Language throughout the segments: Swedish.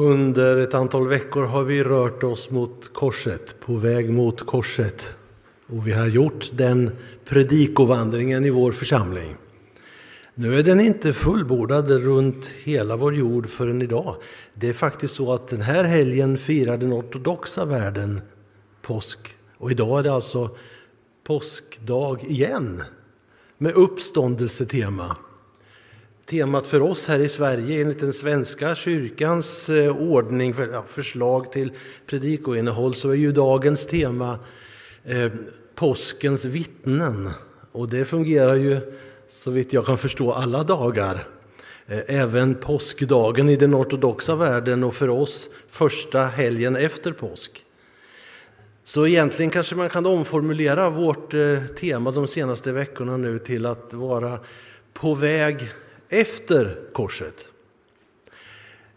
Under ett antal veckor har vi rört oss mot korset, på väg mot korset. Och vi har gjort den predikovandringen i vår församling. Nu är den inte fullbordad runt hela vår jord förrän idag. Det är faktiskt så att den här helgen firar den ortodoxa världen påsk. Och idag är det alltså påskdag igen med uppståndelsetema. Temat för oss här i Sverige enligt den svenska kyrkans eh, ordning, förslag till predikoinnehåll, så är ju dagens tema eh, påskens vittnen. Och det fungerar ju så vitt jag kan förstå alla dagar. Eh, även påskdagen i den ortodoxa världen och för oss första helgen efter påsk. Så egentligen kanske man kan omformulera vårt eh, tema de senaste veckorna nu till att vara på väg efter korset.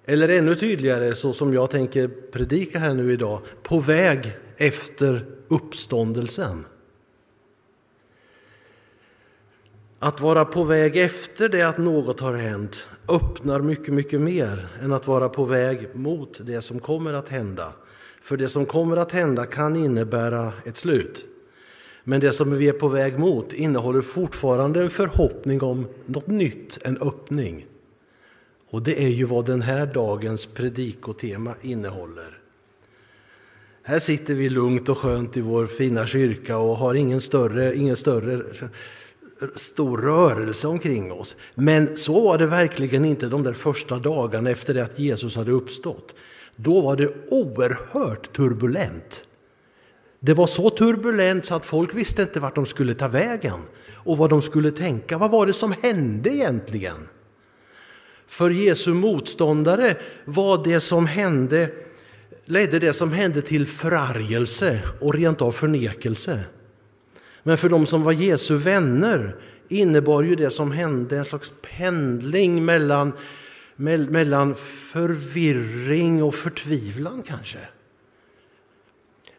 Eller ännu tydligare, så som jag tänker predika här nu idag, på väg efter uppståndelsen. Att vara på väg efter det att något har hänt öppnar mycket, mycket mer än att vara på väg mot det som kommer att hända. För det som kommer att hända kan innebära ett slut. Men det som vi är på väg mot innehåller fortfarande en förhoppning om något nytt, en öppning. Och det är ju vad den här dagens predikotema innehåller. Här sitter vi lugnt och skönt i vår fina kyrka och har ingen större, ingen större stor rörelse omkring oss. Men så var det verkligen inte de där första dagarna efter det att Jesus hade uppstått. Då var det oerhört turbulent. Det var så turbulent så att folk visste inte vart de skulle ta vägen och vad de skulle tänka. Vad var det som hände egentligen? För Jesu motståndare var det som hände, ledde det som hände till förargelse och rent av förnekelse. Men för de som var Jesu vänner innebar ju det som hände en slags pendling mellan, mellan förvirring och förtvivlan kanske.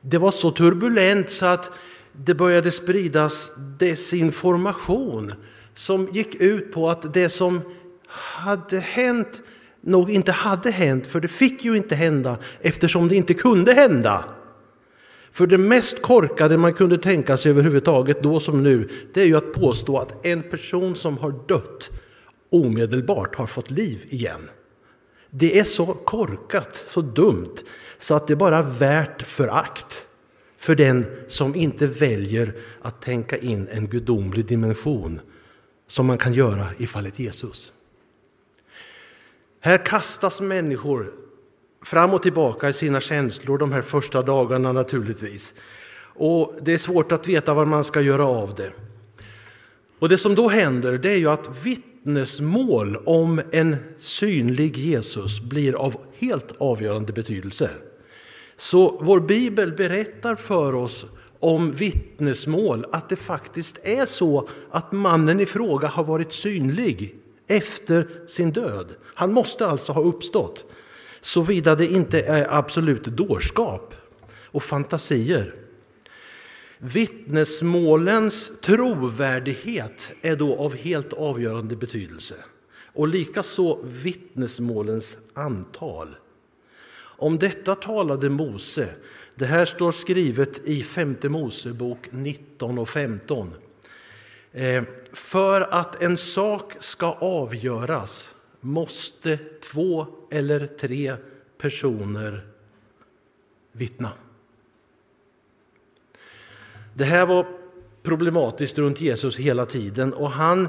Det var så turbulent så att det började spridas desinformation som gick ut på att det som hade hänt nog inte hade hänt, för det fick ju inte hända eftersom det inte kunde hända. För det mest korkade man kunde tänka sig överhuvudtaget då som nu, det är ju att påstå att en person som har dött omedelbart har fått liv igen. Det är så korkat, så dumt, så att det bara värt förakt för den som inte väljer att tänka in en gudomlig dimension som man kan göra i fallet Jesus. Här kastas människor fram och tillbaka i sina känslor de här första dagarna naturligtvis. Och Det är svårt att veta vad man ska göra av det. Och Det som då händer det är ju att vittnesmål om en synlig Jesus blir av helt avgörande betydelse. Så vår bibel berättar för oss om vittnesmål att det faktiskt är så att mannen i fråga har varit synlig efter sin död. Han måste alltså ha uppstått, såvida det inte är absolut dårskap och fantasier. Vittnesmålens trovärdighet är då av helt avgörande betydelse och likaså vittnesmålens antal. Om detta talade Mose. Det här står skrivet i femte Mosebok 19 och 15. Eh, för att en sak ska avgöras måste två eller tre personer vittna. Det här var problematiskt runt Jesus hela tiden och han,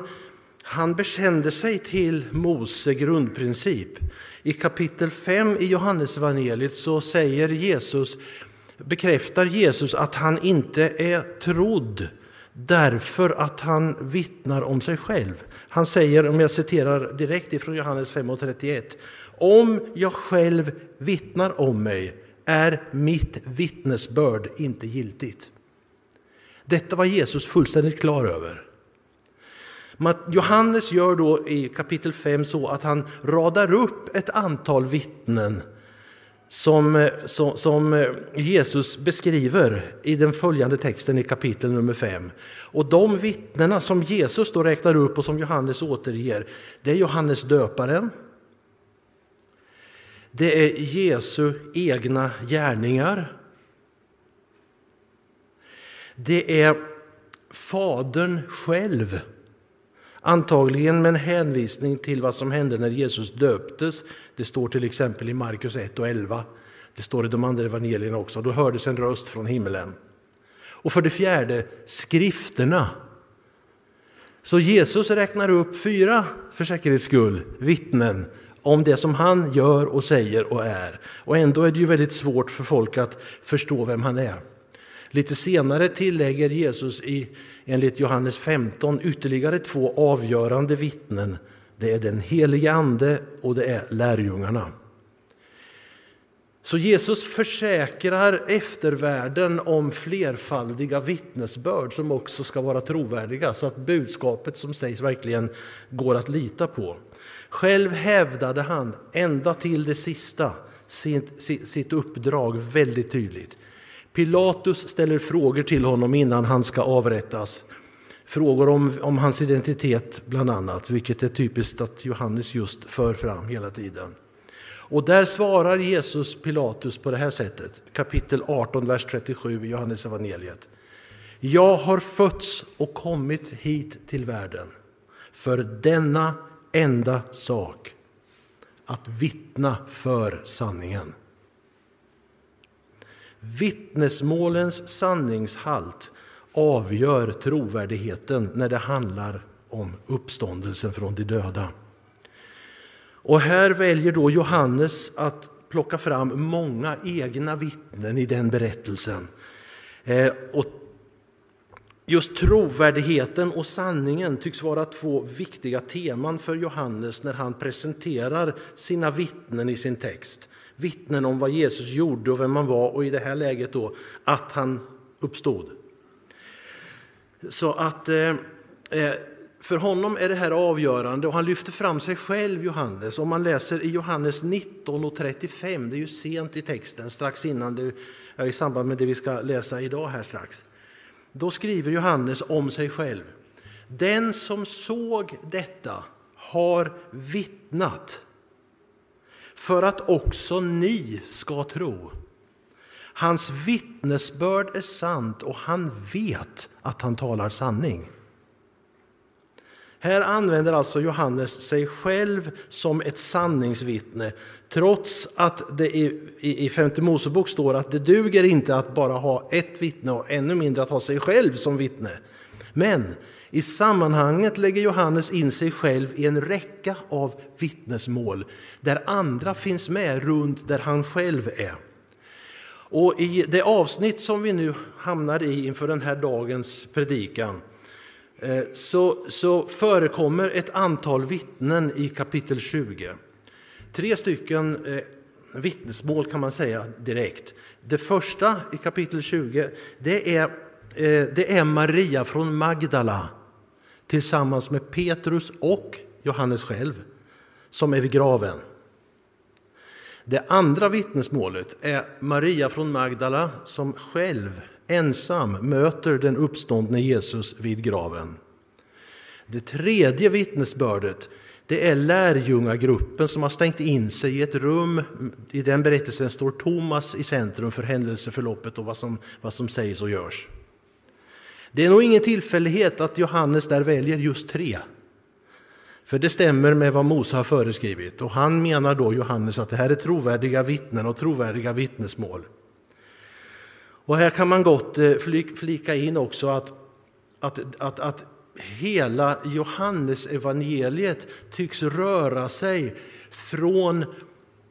han bekände sig till Mose grundprincip. I kapitel 5 i Johannesevangeliet så säger Jesus, bekräftar Jesus att han inte är trodd därför att han vittnar om sig själv. Han säger, om jag citerar direkt ifrån Johannes 5.31, om jag själv vittnar om mig är mitt vittnesbörd inte giltigt. Detta var Jesus fullständigt klar över. Johannes gör då i kapitel 5 så att han radar upp ett antal vittnen som, eh, som, som, Jesus beskriver i den följande texten i kapitel nummer 5. Och de vittnena som Jesus då räknar upp och som Johannes återger, det är Johannes döparen, Det är Jesu egna gärningar. Det är Fadern själv. Antagligen med en hänvisning till vad som hände när Jesus döptes. Det står till exempel i Markus 1 och 11. Det står i de andra evangelierna också. Då hördes en röst från himlen. Och för det fjärde, skrifterna. Så Jesus räknar upp fyra, för säkerhets skull, vittnen om det som han gör och säger och är. Och ändå är det ju väldigt svårt för folk att förstå vem han är. Lite senare tillägger Jesus i, enligt Johannes 15 ytterligare två avgörande vittnen. Det är den helige Ande och det är lärjungarna. Så Jesus försäkrar eftervärlden om flerfaldiga vittnesbörd som också ska vara trovärdiga så att budskapet som sägs verkligen går att lita på. Själv hävdade han ända till det sista sitt, sitt uppdrag väldigt tydligt. Pilatus ställer frågor till honom innan han ska avrättas. Frågor om, om hans identitet bland annat, vilket är typiskt att Johannes just för fram hela tiden. Och där svarar Jesus Pilatus på det här sättet, kapitel 18, vers 37 i Johannes evangeliet. Jag har fötts och kommit hit till världen för denna enda sak, att vittna för sanningen. Vittnesmålens sanningshalt avgör trovärdigheten när det handlar om uppståndelsen från de döda. Och här väljer då Johannes att plocka fram många egna vittnen i den berättelsen. Eh, och just trovärdigheten och sanningen tycks vara två viktiga teman för Johannes när han presenterar sina vittnen i sin text. Vittnen om vad Jesus gjorde och vem han var och i det här läget då att han uppstod. Så att eh, eh för honom är det här avgörande och han lyfter fram sig själv, Johannes. Om man läser i Johannes 19 och 35, det är ju sent i texten, strax innan det, i samband med det vi ska läsa idag här strax. Då skriver Johannes om sig själv. Den som såg detta har vittnat för att också ni ska tro. Hans vittnesbörd är sant och han vet att han talar sanning. Här använder alltså Johannes sig själv som ett sanningsvittne trots att det i, femte Mosebok står att det duger inte att bara ha ett vittne och ännu mindre att ha sig själv som vittne. Men i sammanhanget lägger Johannes in sig själv i en räcka av vittnesmål där andra finns med runt där han själv är. Och I det avsnitt som vi nu hamnar i inför den här dagens predikan eh, så, så förekommer ett antal vittnen i kapitel 20. Tre stycken eh, vittnesmål kan man säga direkt. Det första i kapitel 20 det är, eh, det är Maria från Magdala tillsammans med Petrus och Johannes själv som är vid graven. Det andra vittnesmålet är Maria från Magdala som själv ensam möter den uppståndne Jesus vid graven. Det tredje vittnesbördet det är lärjungagruppen som har stängt in sig i ett rum. I den berättelsen står Thomas i centrum för händelseförloppet och vad som, vad som sägs och görs. Det är nog ingen tillfällighet att Johannes där väljer just tre. För det stämmer med vad Mose har föreskrivit. Och han menar då, Johannes, att det här är trovärdiga vittnen och trovärdiga vittnesmål. Och här kan man gott eh, flika in också att, att, att, att hela Johannesevangeliet tycks röra sig från,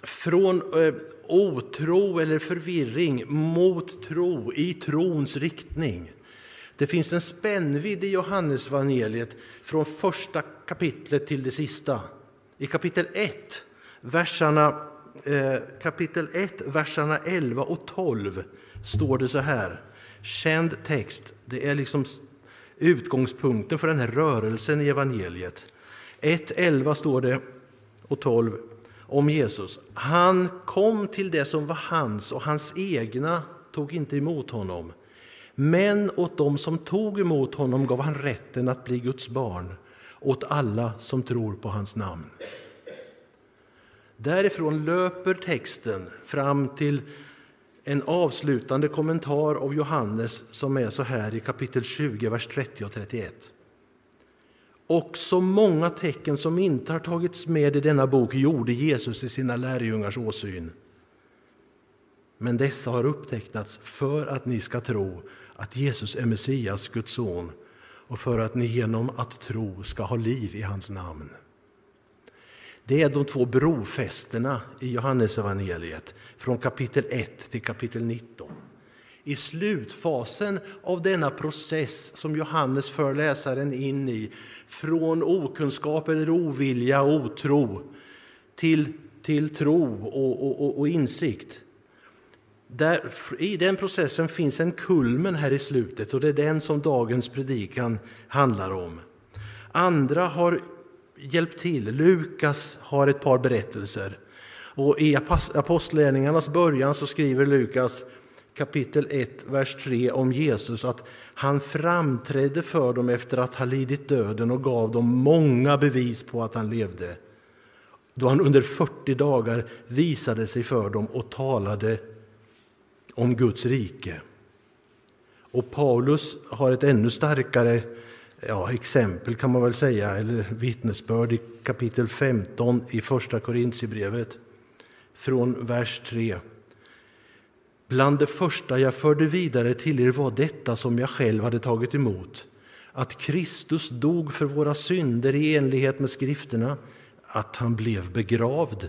från eh, otro eller förvirring mot tro, i trons riktning. Det finns en spännvidd i Johannesevangeliet från första kapitlet till det sista. I kapitel 1, verserna, eh, kapitel 1, verserna 11 och 12 står det så här. Känd text. Det är liksom utgångspunkten för den här rörelsen i evangeliet. 1.11 står det och 12 om Jesus. Han kom till det som var hans och hans egna tog inte emot honom. Men åt dem som tog emot honom gav han rätten att bli Guds barn, åt alla som tror på hans namn. Därifrån löper texten fram till en avslutande kommentar av Johannes som är så här i kapitel 20, vers 30 och 31. Och så många tecken som inte har tagits med i denna bok gjorde Jesus i sina lärjungars åsyn. Men dessa har upptecknats för att ni ska tro att Jesus är Messias, Guds son och för att ni genom att tro ska ha liv i hans namn. Det är de två brofästena i Johannesevangeliet från kapitel 1 till kapitel 19. I slutfasen av denna process som Johannes för läsaren in i från okunskap eller ovilja och otro till, till tro och, och, och insikt. Där, I den processen finns en kulmen här i slutet och det är den som dagens predikan handlar om. Andra har hjälpt till. Lukas har ett par berättelser. Och I Apostlagärningarnas början så skriver Lukas kapitel 1, vers 3 om Jesus att han framträdde för dem efter att ha lidit döden och gav dem många bevis på att han levde. Då han under 40 dagar visade sig för dem och talade om Guds rike. Och Paulus har ett ännu starkare ja, exempel kan man väl säga, eller vittnesbörd i kapitel 15 i Första Korintierbrevet från vers 3. Bland det första jag förde vidare till er var detta som jag själv hade tagit emot, att Kristus dog för våra synder i enlighet med skrifterna, att han blev begravd,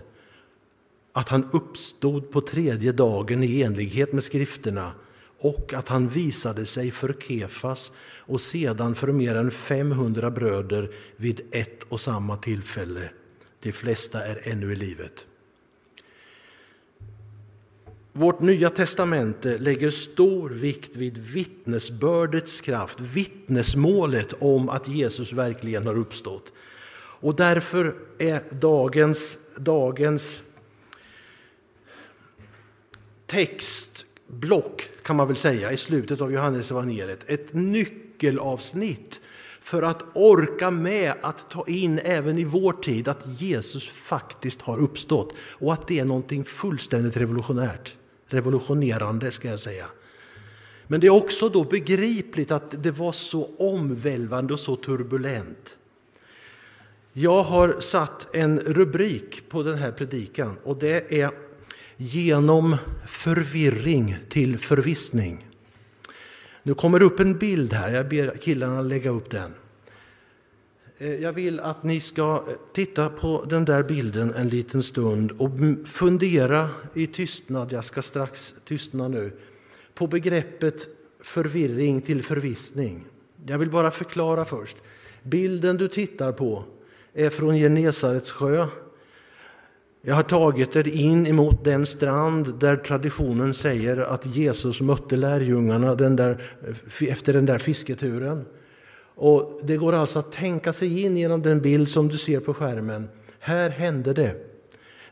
att han uppstod på tredje dagen i enlighet med skrifterna och att han visade sig för Kefas och sedan för mer än 500 bröder vid ett och samma tillfälle. De flesta är ännu i livet. Vårt Nya testamente lägger stor vikt vid vittnesbördets kraft, vittnesmålet om att Jesus verkligen har uppstått. Och därför är dagens, dagens textblock, kan man väl säga, i slutet av Johannes evangeliet ett nyckelavsnitt för att orka med att ta in även i vår tid att Jesus faktiskt har uppstått och att det är någonting fullständigt revolutionärt revolutionerande ska jag säga. Men det är också då begripligt att det var så omvälvande och så turbulent. Jag har satt en rubrik på den här predikan och det är Genom förvirring till förvissning. Nu kommer det upp en bild här, jag ber killarna lägga upp den. Eh, jag vill att ni ska eh, titta på den där bilden en liten stund och fundera i tystnad, jag ska strax tystna nu, på begreppet förvirring till förvissning. Jag vill bara förklara först. Bilden du tittar på är från Genesarets sjö. Jag har tagit er in emot den strand där traditionen säger att Jesus mötte lärjungarna den där, efter den där fisketuren. Och Det går alltså att tänka sig in genom den bild som du ser på skärmen. Här hände det.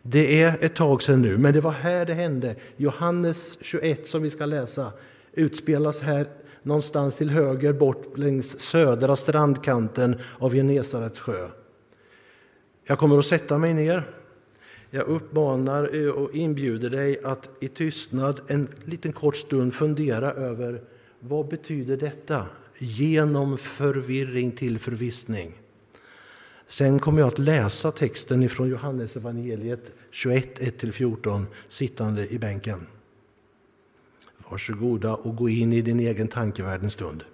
Det är ett tag sedan nu, men det var här det hände. Johannes 21 som vi ska läsa utspelas här någonstans till höger bort längs södra strandkanten av Genesarets sjö. Jag kommer att sätta mig ner. Jag uppmanar eh, och inbjuder dig att i tystnad en liten kort stund fundera över vad betyder detta? Genom förvirring till förvissning. Sen kommer jag att läsa texten från Johannes evangeliet 21, 1-14, sittande i bänken. Varsågoda och gå in i din egen tankevärld en stund.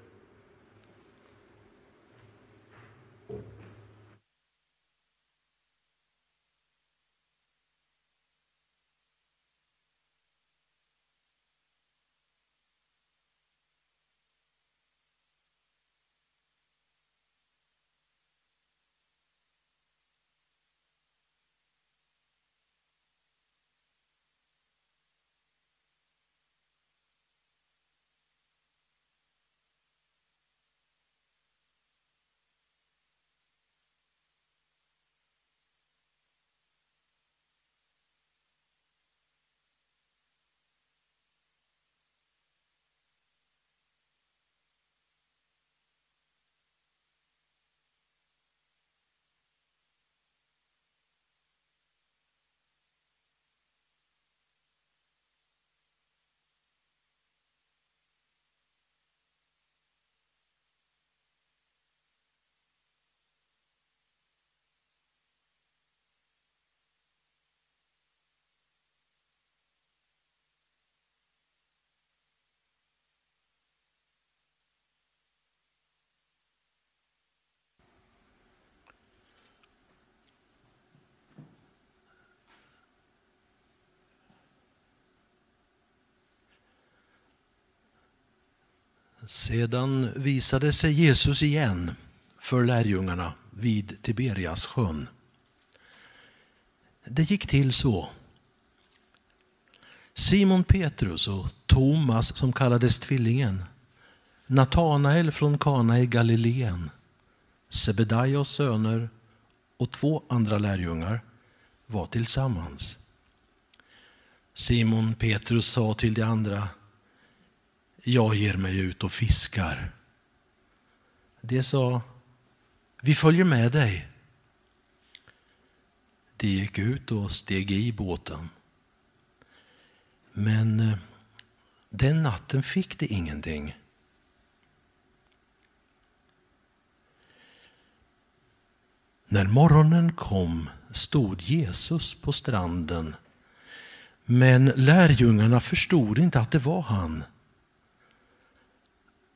Sedan visade sig Jesus igen för lärjungarna vid Tiberias sjön. Det gick till så. Simon Petrus och Thomas som kallades Tvillingen, Natanael från Kana i Galileen, Sebedaios söner och två andra lärjungar var tillsammans. Simon Petrus sa till de andra, jag ger mig ut och fiskar. De sa, vi följer med dig. De gick ut och steg i båten. Men eh, den natten fick de ingenting. När morgonen kom stod Jesus på stranden men lärjungarna förstod inte att det var han.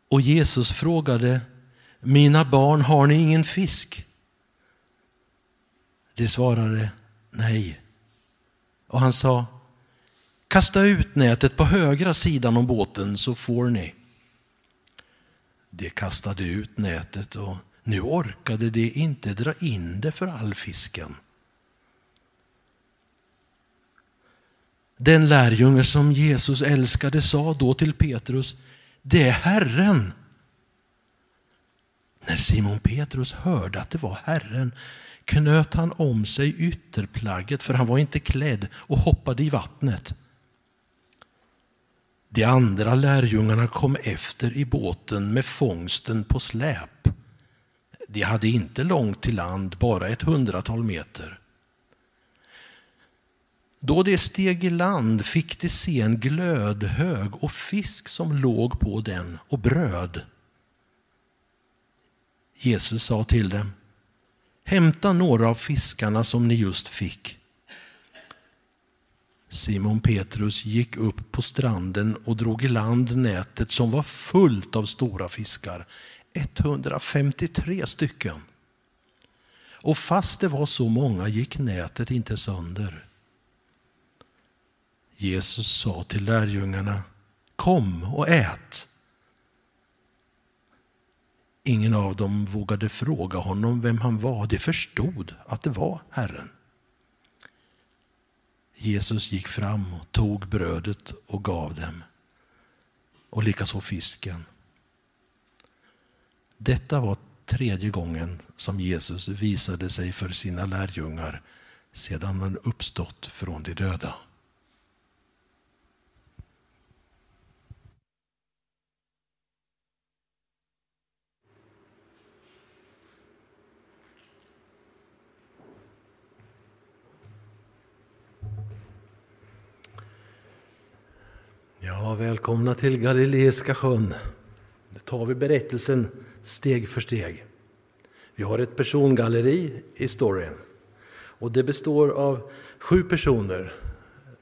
Och Jesus frågade, mina barn, har ni ingen fisk? De svarade nej. Och han sa, kasta ut nätet på högra sidan om båten så får ni. De kastade ut nätet och nu orkade de inte dra in det för all fisken. Den lärjunge som Jesus älskade sa då till Petrus, det är Herren. När Simon Petrus hörde att det var Herren knöt han om sig ytterplagget, för han var inte klädd, och hoppade i vattnet. De andra lärjungarna kom efter i båten med fångsten på släp. De hade inte långt till land, bara ett hundratal meter. Då de steg i land fick de se en glödhög och fisk som låg på den och bröd. Jesus sa till dem, hämta några av fiskarna som ni just fick. Simon Petrus gick upp på stranden och drog i land nätet som var fullt av stora fiskar, 153 stycken. Och fast det var så många gick nätet inte sönder. Jesus sa till lärjungarna, kom och ät. Ingen av dem vågade fråga honom vem han var. De förstod att det var Herren. Jesus gick fram och tog brödet och gav dem, och likaså fisken. Detta var tredje gången som Jesus visade sig för sina lärjungar sedan han uppstått från de döda. Ja, välkomna till Galileiska sjön. Nu tar vi berättelsen steg för steg. Vi har ett persongalleri i storyn. Och det består av sju personer.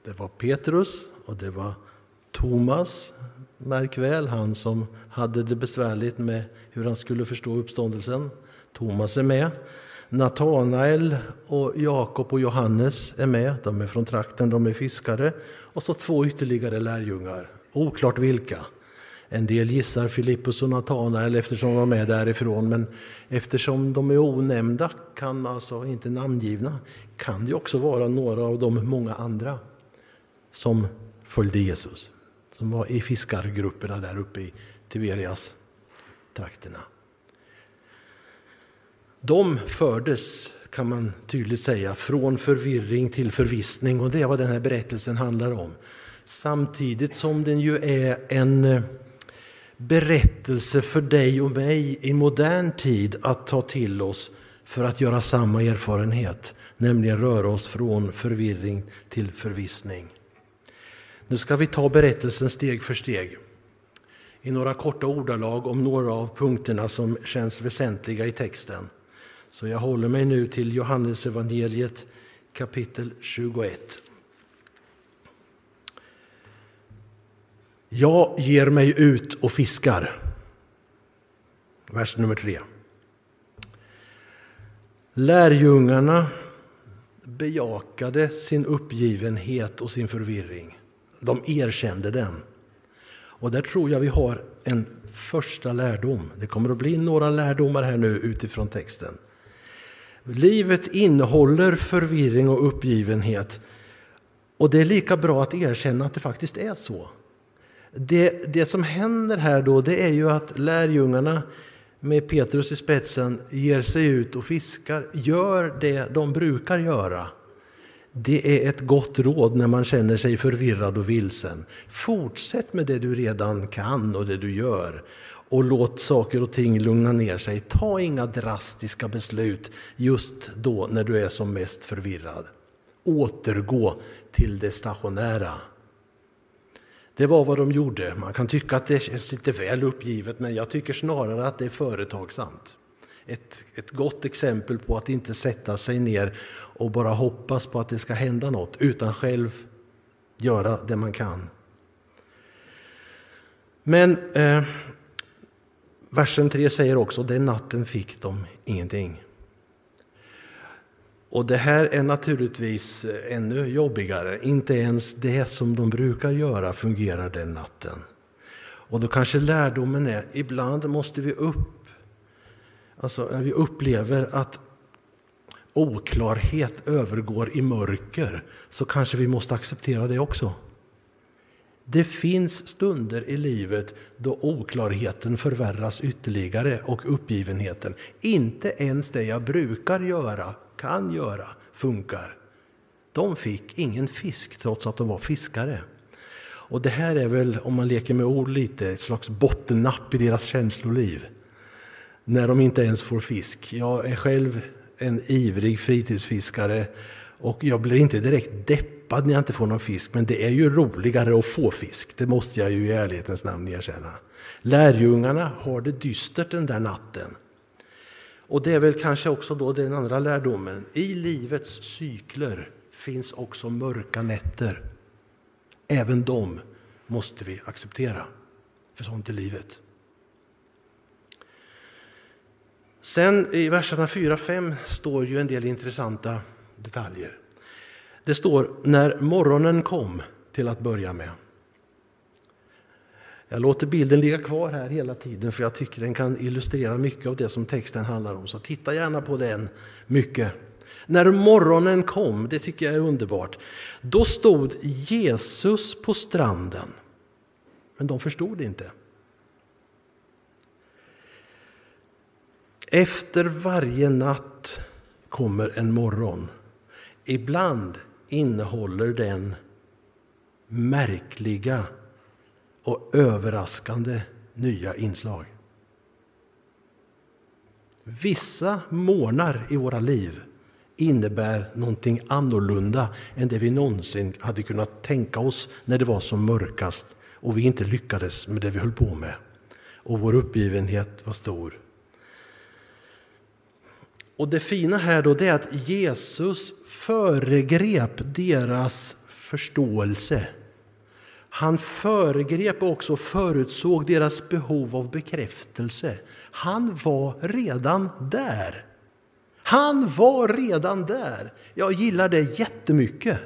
Det var Petrus och det var Thomas, märk väl, han som hade det besvärligt med hur han skulle förstå uppståndelsen. Thomas är med. Natanael och Jakob och Johannes är med. De är från trakten, de är fiskare. Och så två ytterligare lärjungar, oklart vilka. En del gissar Filippus och Natanael eftersom de var med därifrån, men eftersom de är onämnda, kan alltså inte namngivna, kan det också vara några av de många andra som följde Jesus, som var i fiskargrupperna där uppe i Tiberias trakterna. De fördes, kan man tydligt säga, från förvirring till förvissning och det är vad den här berättelsen handlar om. Samtidigt som den ju är en eh, berättelse för dig och mig i modern tid att ta till oss för att göra samma erfarenhet, nämligen röra oss från förvirring till förvissning. Nu ska vi ta berättelsen steg för steg i några korta ordalag om några av punkterna som känns väsentliga i texten. Så jag håller mig nu till Johannesevangeliet kapitel 21. Jag ger mig ut och fiskar. Vers nummer tre. Lärjungarna bejakade sin uppgivenhet och sin förvirring. De erkände den. Och där tror jag vi har en första lärdom. Det kommer att bli några lärdomar här nu utifrån texten. Livet innehåller förvirring och uppgivenhet. Och det är lika bra att erkänna att det faktiskt är så. Det, det som händer här då, det är ju att lärjungarna med Petrus i spetsen ger sig ut och fiskar, gör det de brukar göra. Det är ett gott råd när man känner sig förvirrad och vilsen. Fortsätt med det du redan kan och det du gör och låt saker och ting lugna ner sig. Ta inga drastiska beslut just då när du är som mest förvirrad. Återgå till det stationära. Det var vad de gjorde. Man kan tycka att det känns lite väl uppgivet, men jag tycker snarare att det är företagsamt. Ett, ett gott exempel på att inte sätta sig ner och bara hoppas på att det ska hända något, utan själv göra det man kan. Men eh, versen 3 säger också, den natten fick de ingenting. Och det här är naturligtvis ännu jobbigare. Inte ens det som de brukar göra fungerar den natten. Och då kanske lärdomen är, ibland måste vi upp, alltså när vi upplever att oklarhet övergår i mörker, så kanske vi måste acceptera det också. Det finns stunder i livet då oklarheten förvärras ytterligare och uppgivenheten. Inte ens det jag brukar göra kan göra funkar. De fick ingen fisk trots att de var fiskare. Och det här är väl, om man leker med ord lite, ett slags bottennapp i deras känsloliv. När de inte ens får fisk. Jag är själv en ivrig fritidsfiskare och jag blir inte direkt deppad när jag inte får någon fisk, men det är ju roligare att få fisk. Det måste jag ju i ärlighetens namn erkänna. Lärjungarna har det dystert den där natten. Och det är väl kanske också då den andra lärdomen. I livets cykler finns också mörka nätter. Även dem måste vi acceptera, för sånt är livet. Sen i verserna 4-5 står ju en del intressanta detaljer. Det står när morgonen kom till att börja med. Jag låter bilden ligga kvar här hela tiden för jag tycker den kan illustrera mycket av det som texten handlar om. Så titta gärna på den mycket. När morgonen kom, det tycker jag är underbart, då stod Jesus på stranden. Men de förstod inte. Efter varje natt kommer en morgon. Ibland innehåller den märkliga och överraskande nya inslag. Vissa morgnar i våra liv innebär någonting annorlunda än det vi någonsin hade kunnat tänka oss när det var som mörkast och vi inte lyckades med det vi höll på med. Och vår uppgivenhet var stor. Och det fina här då det är att Jesus föregrep deras förståelse han föregrep och förutsåg deras behov av bekräftelse. Han var redan där. Han var redan där. Jag gillar det jättemycket.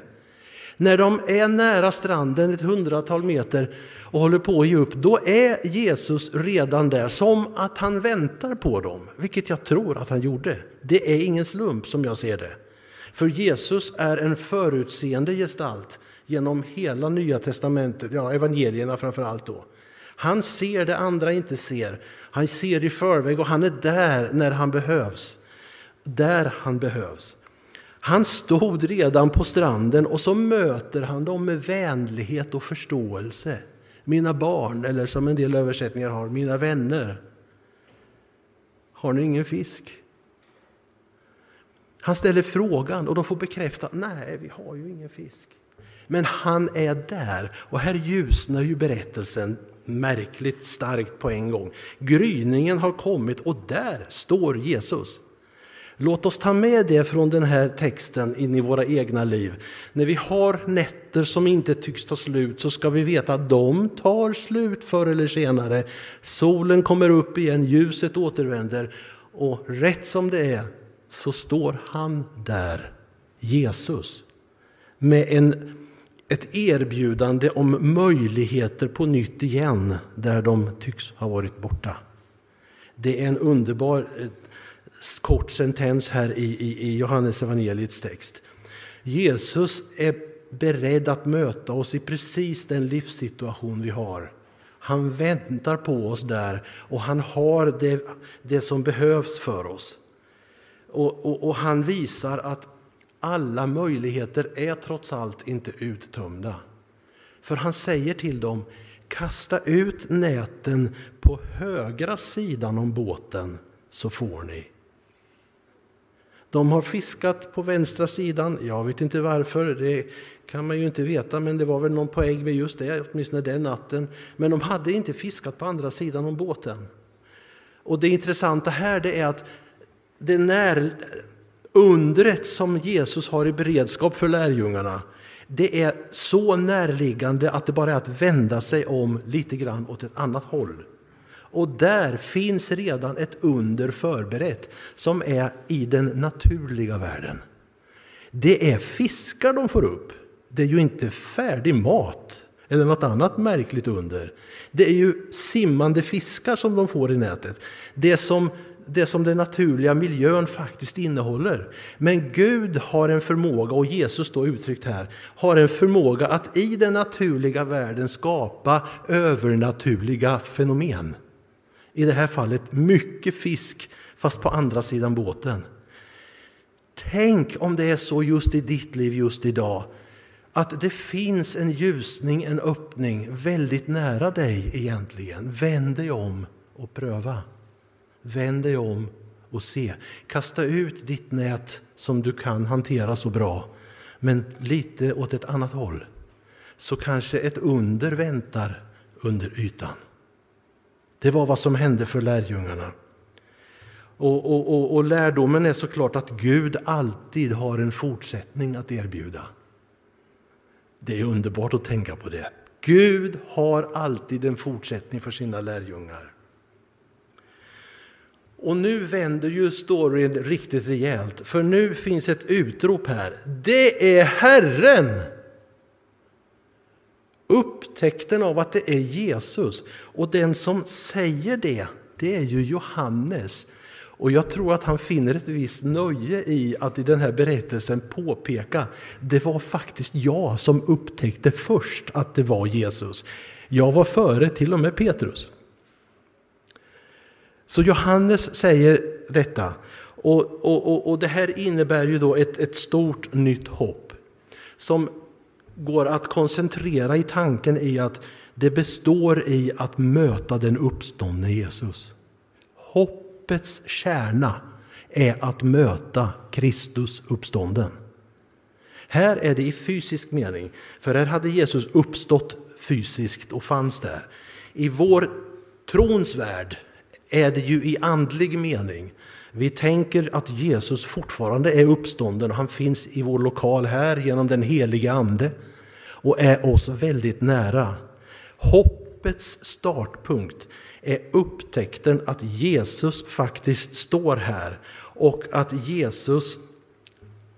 När de är nära stranden ett hundratal meter och håller på att ge upp, då är Jesus redan där, som att han väntar på dem, vilket jag tror att han gjorde. Det är ingen slump som jag ser det. För Jesus är en förutseende gestalt genom hela Nya testamentet, ja evangelierna framför allt då. Han ser det andra inte ser. Han ser i förväg och han är där när han behövs. Där han behövs. Han stod redan på stranden och så möter han dem med vänlighet och förståelse. Mina barn, eller som en del översättningar har, mina vänner. Har ni ingen fisk? Han ställer frågan och de får bekräfta, nej vi har ju ingen fisk. Men han är där och här ljusnar ju berättelsen märkligt starkt på en gång. Gryningen har kommit och där står Jesus. Låt oss ta med det från den här texten in i våra egna liv. När vi har nätter som inte tycks ta slut så ska vi veta att de tar slut förr eller senare. Solen kommer upp igen, ljuset återvänder och rätt som det är så står han där, Jesus, med en ett erbjudande om möjligheter på nytt igen där de tycks ha varit borta. Det är en underbar eh, kort sentens här i, i, i Johannes evangeliets text. Jesus är beredd att möta oss i precis den livssituation vi har. Han väntar på oss där och han har det, det som behövs för oss. Och, och, och han visar att alla möjligheter är trots allt inte uttömda. För han säger till dem, kasta ut näten på högra sidan om båten så får ni. De har fiskat på vänstra sidan, jag vet inte varför, det kan man ju inte veta, men det var väl någon poäng med just det, åtminstone den natten. Men de hade inte fiskat på andra sidan om båten. Och det intressanta här det är att det när, undret som Jesus har i beredskap för lärjungarna, det är så närliggande att det bara är att vända sig om lite grann åt ett annat håll. Och där finns redan ett under förberett som är i den naturliga världen. Det är fiskar de får upp. Det är ju inte färdig mat eller något annat märkligt under. Det är ju simmande fiskar som de får i nätet. Det som det som den naturliga miljön faktiskt innehåller. Men Gud har en förmåga, och Jesus då uttryckt här, har en förmåga att i den naturliga världen skapa övernaturliga fenomen. I det här fallet mycket fisk, fast på andra sidan båten. Tänk om det är så just i ditt liv just idag, att det finns en ljusning, en öppning väldigt nära dig egentligen. Vänd dig om och pröva. Vänd dig om och se. Kasta ut ditt nät som du kan hantera så bra, men lite åt ett annat håll. Så kanske ett under väntar under ytan. Det var vad som hände för lärjungarna. Och, och, och, och lärdomen är såklart att Gud alltid har en fortsättning att erbjuda. Det är underbart att tänka på det. Gud har alltid en fortsättning för sina lärjungar. Och nu vänder ju storyn riktigt rejält, för nu finns ett utrop här. Det är Herren! Upptäckten av att det är Jesus. Och den som säger det, det är ju Johannes. Och jag tror att han finner ett visst nöje i att i den här berättelsen påpeka det var faktiskt jag som upptäckte först att det var Jesus. Jag var före till och med Petrus. Så Johannes säger detta. Och, och, och, och det här innebär ju då ett, ett stort nytt hopp som går att koncentrera i tanken i att det består i att möta den uppståndne Jesus. Hoppets kärna är att möta Kristus uppstånden. Här är det i fysisk mening, för här hade Jesus uppstått fysiskt och fanns där. I vår trons värld är det ju i andlig mening. Vi tänker att Jesus fortfarande är uppstånden. Han finns i vår lokal här genom den heliga Ande och är oss väldigt nära. Hoppets startpunkt är upptäckten att Jesus faktiskt står här och att Jesus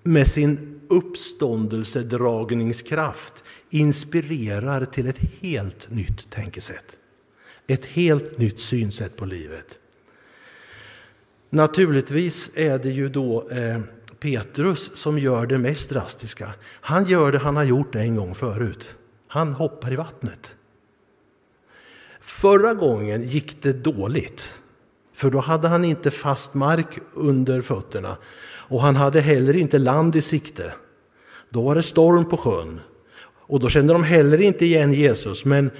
med sin uppståndelsedragningskraft inspirerar till ett helt nytt tänkesätt. Ett helt nytt synsätt på livet. Naturligtvis är det ju då eh, Petrus som gör det mest drastiska. Han gör det han har gjort en gång förut. Han hoppar i vattnet. Förra gången gick det dåligt, för då hade han inte fast mark under fötterna och han hade heller inte land i sikte. Då var det storm på sjön och då kände de heller inte igen Jesus. Men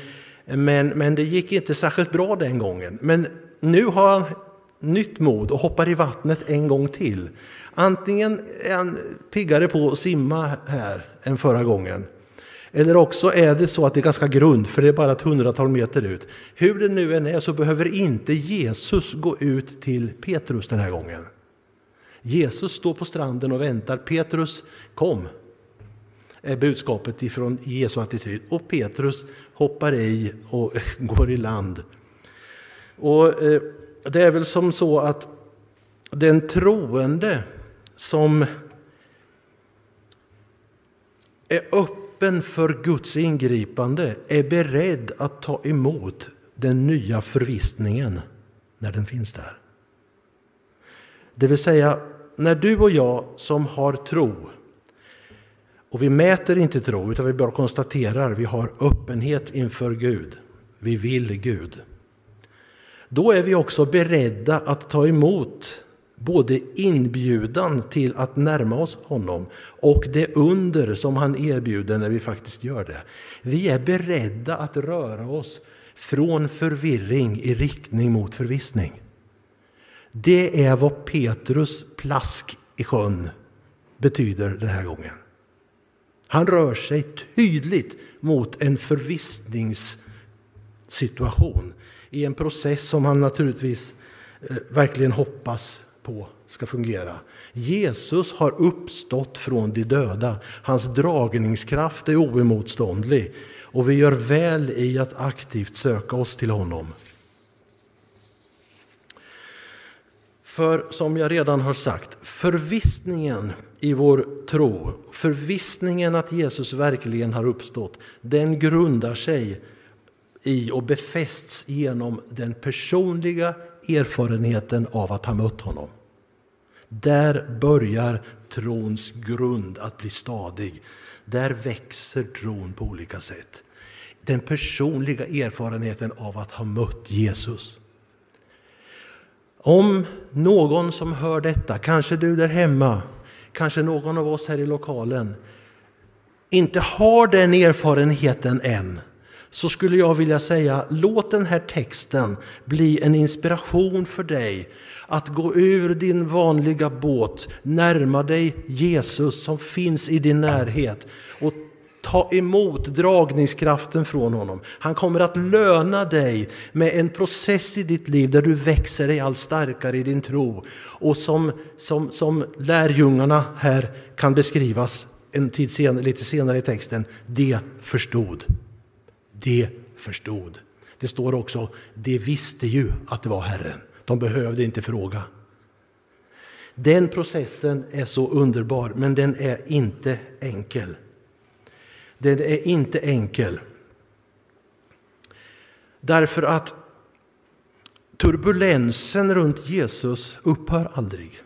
men, men det gick inte särskilt bra den gången. Men nu har han nytt mod och hoppar i vattnet en gång till. Antingen är han piggare på att simma här än förra gången. Eller också är det så att det är ganska grund, för det är bara ett hundratal meter ut. Hur det nu än är så behöver inte Jesus gå ut till Petrus den här gången. Jesus står på stranden och väntar. Petrus, kom! är budskapet ifrån Jesu attityd. Och Petrus hoppar i och går i land. Och eh, Det är väl som så att den troende som är öppen för Guds ingripande är beredd att ta emot den nya förvissningen när den finns där. Det vill säga, när du och jag som har tro, och vi mäter inte tro, utan vi bara konstaterar, vi har öppenhet inför Gud. Vi vill Gud. Då är vi också beredda att ta emot både inbjudan till att närma oss honom och det under som han erbjuder när vi faktiskt gör det. Vi är beredda att röra oss från förvirring i riktning mot förvissning. Det är vad Petrus plask i sjön betyder den här gången. Han rör sig tydligt mot en förvissningssituation i en process som han naturligtvis eh, verkligen hoppas på ska fungera. Jesus har uppstått från de döda. Hans dragningskraft är oemotståndlig och vi gör väl i att aktivt söka oss till honom. För som jag redan har sagt, förvissningen i vår tro, förvissningen att Jesus verkligen har uppstått, den grundar sig i och befästs genom den personliga erfarenheten av att ha mött honom. Där börjar trons grund att bli stadig. Där växer tron på olika sätt. Den personliga erfarenheten av att ha mött Jesus. Om någon som hör detta, kanske du där hemma, kanske någon av oss här i lokalen, inte har den erfarenheten än, så skulle jag vilja säga låt den här texten bli en inspiration för dig att gå ur din vanliga båt, närma dig Jesus som finns i din närhet och ta emot dragningskraften från honom. Han kommer att löna dig med en process i ditt liv där du växer dig allt starkare i din tro. Och som, som, som lärjungarna här kan beskrivas en tid senare, lite senare i texten, det förstod. De förstod. Det står också, de visste ju att det var Herren. De behövde inte fråga. Den processen är så underbar, men den är inte enkel. Den är inte enkel. Därför att turbulensen runt Jesus upphör aldrig.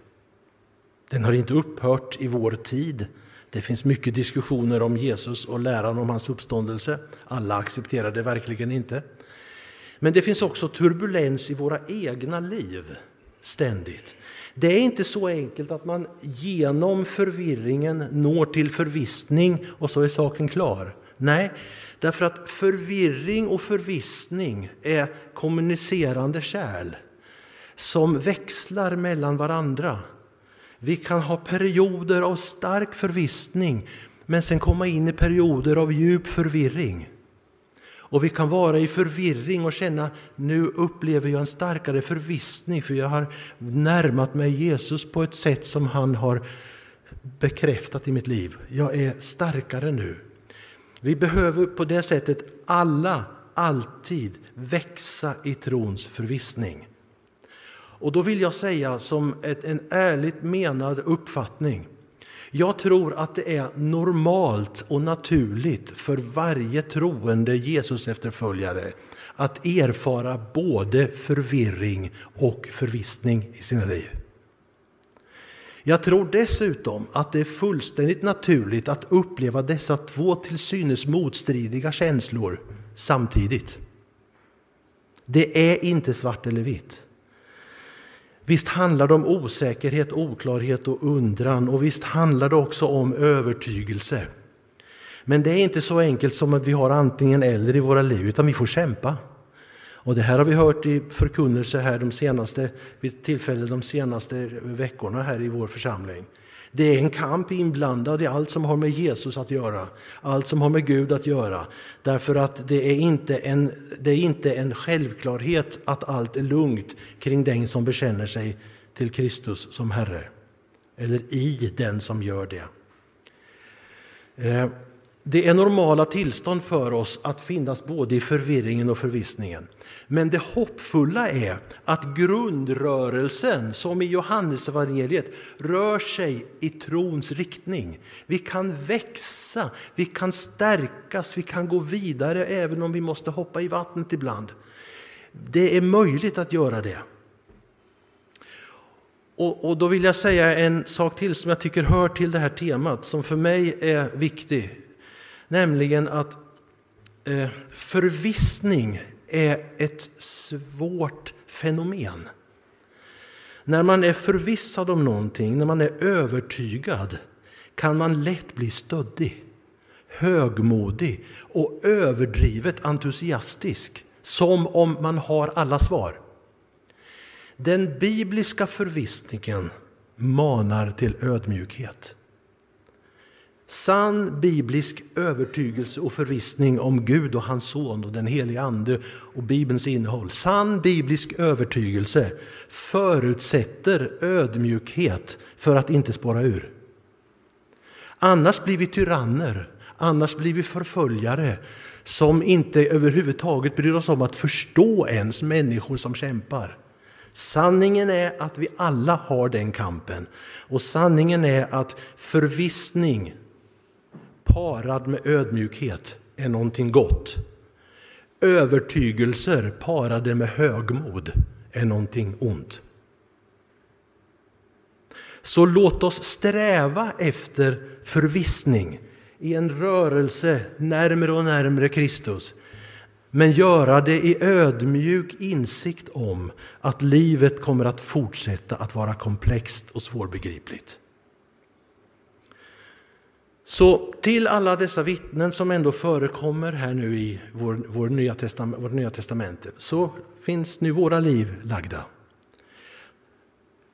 Den har inte upphört i vår tid. Det finns mycket diskussioner om Jesus och läran om hans uppståndelse. Alla accepterar det verkligen inte. Men det finns också turbulens i våra egna liv, ständigt. Det är inte så enkelt att man genom förvirringen når till förvissning och så är saken klar. Nej, därför att förvirring och förvissning är kommunicerande kärl som växlar mellan varandra. Vi kan ha perioder av stark förvissning men sen komma in i perioder av djup förvirring. Och vi kan vara i förvirring och känna nu upplever jag en starkare förvissning för jag har närmat mig Jesus på ett sätt som han har bekräftat i mitt liv. Jag är starkare nu. Vi behöver på det sättet alla alltid växa i trons förvissning. Och då vill jag säga som ett, en ärligt menad uppfattning jag tror att det är normalt och naturligt för varje troende Jesus efterföljare att erfara både förvirring och förvissning i sina liv. Jag tror dessutom att det är fullständigt naturligt att uppleva dessa två till synes motstridiga känslor samtidigt. Det är inte svart eller vitt. Visst handlar det om osäkerhet, oklarhet och undran och visst handlar det också om övertygelse. Men det är inte så enkelt som att vi har antingen eller i våra liv, utan vi får kämpa. Och det här har vi hört i förkunnelse här de senaste, vid tillfällen de senaste veckorna här i vår församling. Det är en kamp inblandad i allt som har med Jesus att göra, allt som har med Gud att göra. Därför att det är inte en, det är inte en självklarhet att allt är lugnt kring den som bekänner sig till Kristus som Herre, eller i den som gör det. Eh, det är normala tillstånd för oss att finnas både i förvirringen och förvissningen. Men det hoppfulla är att grundrörelsen, som i Johannesevangeliet, rör sig i trons riktning. Vi kan växa, vi kan stärkas, vi kan gå vidare även om vi måste hoppa i vattnet ibland. Det är möjligt att göra det. Och, och, då vill jag säga en sak till som jag tycker hör till det här temat, som för mig är viktig. Nämligen att eh, förvissning är ett svårt fenomen. När man är förvissad om någonting, när man är övertygad, kan man lätt bli stöddig, högmodig och överdrivet entusiastisk, som om man har alla svar. Den bibliska förvissningen manar till ödmjukhet. Sann biblisk övertygelse och förvissning om Gud och hans son och den helige Ande och Bibelns innehåll. Sann biblisk övertygelse förutsätter ödmjukhet för att inte spåra ur. Annars blir vi tyranner, annars blir vi förföljare som inte överhuvudtaget bryr oss om att förstå ens människor som kämpar. Sanningen är att vi alla har den kampen. Och sanningen är att förvissning parad med ödmjukhet är någonting gott. Övertygelser parade med högmod är någonting ont. Så låt oss sträva efter förvissning i en rörelse närmre och närmre Kristus. Men göra det i ödmjuk insikt om att livet kommer att fortsätta att vara komplext och svårbegripligt. Så till alla dessa vittnen som ändå förekommer här nu i vår, vår nya testament, vårt nya testamente så finns nu våra liv lagda.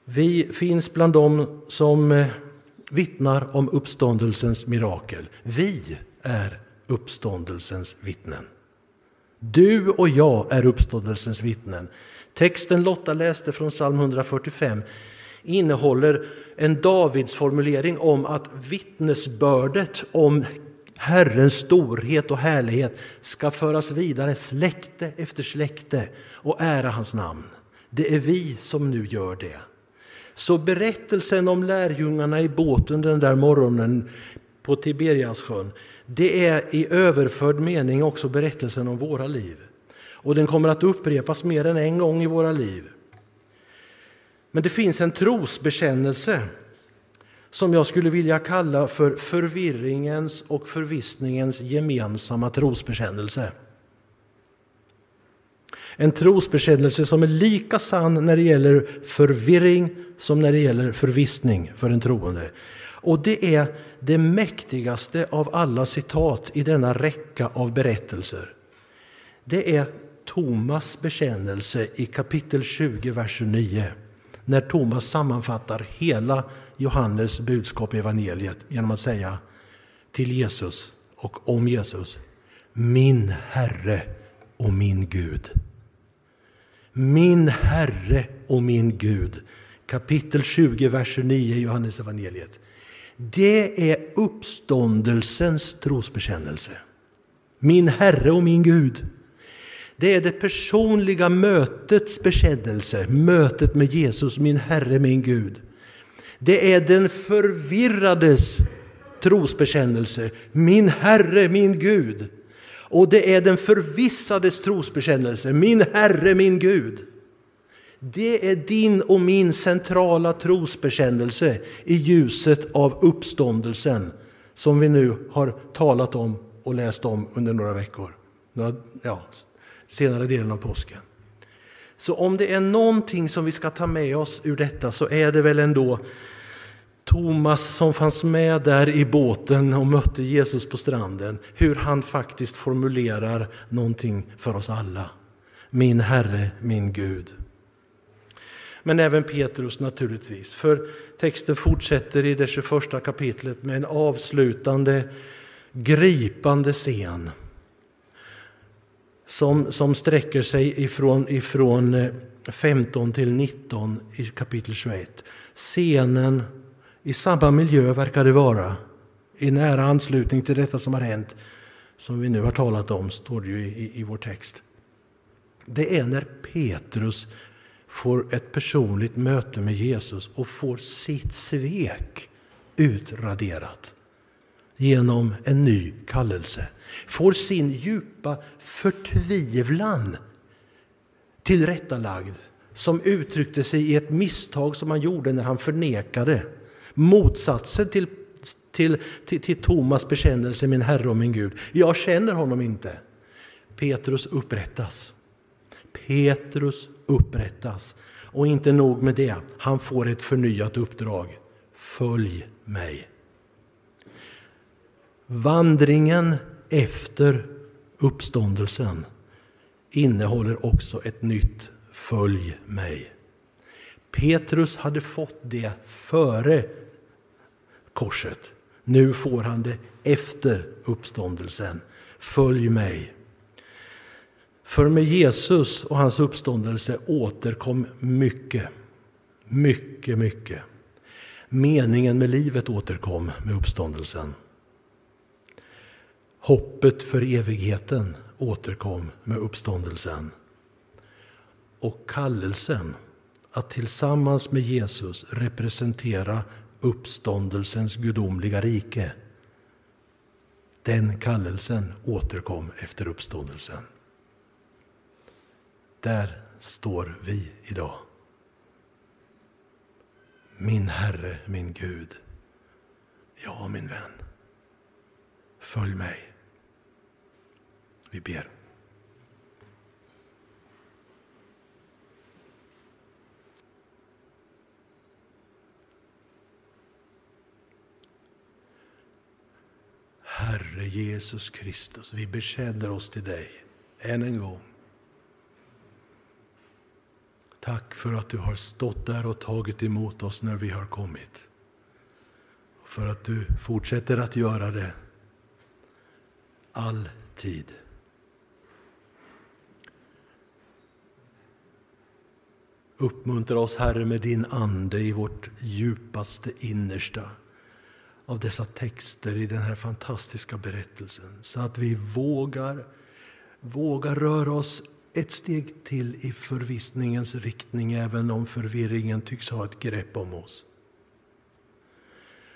Vi finns bland dem som eh, vittnar om uppståndelsens mirakel. Vi är uppståndelsens vittnen. Du och jag är uppståndelsens vittnen. Texten Lotta läste från psalm 145 innehåller en Davids formulering om att vittnesbördet om Herrens storhet och härlighet ska föras vidare släkte efter släkte och ära hans namn. Det är vi som nu gör det. Så berättelsen om lärjungarna i båten den där morgonen på Tiberiassjön, det är i överförd mening också berättelsen om våra liv. Och den kommer att upprepas mer än en gång i våra liv. Men det finns en trosbekännelse som jag skulle vilja kalla för förvirringens och förvissningens gemensamma trosbekännelse. En trosbekännelse som är lika sann när det gäller förvirring som när det gäller förvissning för en troende. Och det är det mäktigaste av alla citat i denna räcka av berättelser. Det är Tomas bekännelse i kapitel 20, vers 29 när Thomas sammanfattar hela Johannes budskap i evangeliet genom att säga till Jesus och om Jesus, min Herre och min Gud. Min Herre och min Gud. Kapitel 20, vers 29 i Johannes evangeliet. Det är uppståndelsens trosbekännelse. Min Herre och min Gud. Det är det personliga mötets bekännelse, mötet med Jesus, min Herre, min Gud. Det är den förvirrades trosbekännelse, min Herre, min Gud. Och det är den förvissades trosbekännelse, min Herre, min Gud. Det är din och min centrala trosbekännelse i ljuset av uppståndelsen som vi nu har talat om och läst om under några veckor. Ja, senare delen av påsken. Så om det är någonting som vi ska ta med oss ur detta så är det väl ändå Thomas som fanns med där i båten och mötte Jesus på stranden, hur han faktiskt formulerar någonting för oss alla. Min Herre, min Gud. Men även Petrus naturligtvis, för texten fortsätter i det 21 kapitlet med en avslutande, gripande scen som, som sträcker sig ifrån, ifrån eh, 15 till 19 i kapitel 21. Scenen i samma miljö verkar det vara i nära anslutning till detta som har hänt, som vi nu har talat om, står det ju i, i vår text. Det är när Petrus får ett personligt möte med Jesus och får sitt svek utraderat genom en ny kallelse. Får sin djupa förtvivlan tillrättalagd som uttryckte sig i ett misstag som han gjorde när han förnekade motsatsen till, till, till, till Tomas bekännelse, min Herre och min Gud. Jag känner honom inte. Petrus upprättas. Petrus upprättas. Och inte nog med det, han får ett förnyat uppdrag. Följ mig. Vandringen efter uppståndelsen innehåller också ett nytt följ mig. Petrus hade fått det före korset. Nu får han det efter uppståndelsen. Följ mig. För med Jesus och hans uppståndelse återkom mycket, mycket, mycket. Meningen med livet återkom med uppståndelsen. Hoppet för evigheten återkom med uppståndelsen. Och kallelsen att tillsammans med Jesus representera uppståndelsens gudomliga rike. Den kallelsen återkom efter uppståndelsen. Där står vi idag. Min Herre, min Gud. Ja, min vän. Följ mig. Vi ber. Herre Jesus Kristus, vi bekänner oss till dig än en gång. Tack för att du har stått där och tagit emot oss när vi har kommit. För att du fortsätter att göra det All tid. Uppmuntra oss, Herre, med din Ande i vårt djupaste innersta av dessa texter i den här fantastiska berättelsen så att vi vågar, vågar röra oss ett steg till i förvissningens riktning även om förvirringen tycks ha ett grepp om oss.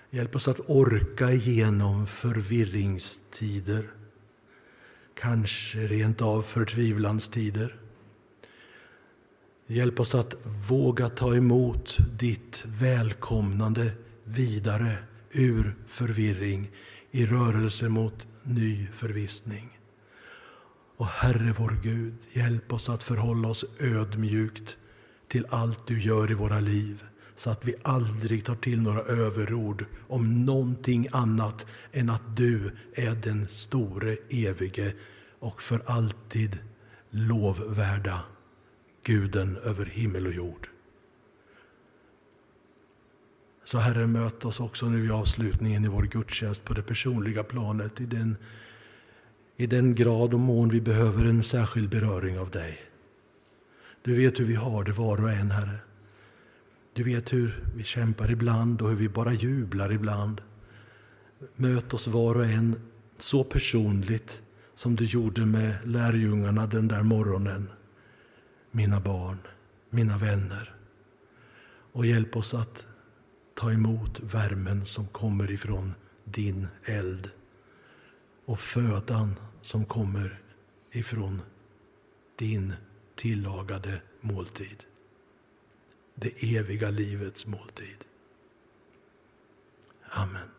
Hjälp oss att orka igenom förvirringstider, kanske rent av förtvivlanstider. Hjälp oss att våga ta emot ditt välkomnande vidare ur förvirring i rörelse mot ny förvissning. Och Herre vår Gud, hjälp oss att förhålla oss ödmjukt till allt du gör i våra liv så att vi aldrig tar till några överord om någonting annat än att du är den store, evige och för alltid lovvärda Guden över himmel och jord. Så Herre, möt oss också nu i avslutningen i vår gudstjänst på det personliga planet i den, i den grad och mån vi behöver en särskild beröring av dig. Du vet hur vi har det var och en, Herre. Du vet hur vi kämpar ibland och hur vi bara jublar ibland. Möt oss var och en så personligt som du gjorde med lärjungarna den där morgonen. Mina barn, mina vänner. Och hjälp oss att ta emot värmen som kommer ifrån din eld och födan som kommer ifrån din tillagade måltid. Det eviga livets måltid. Amen.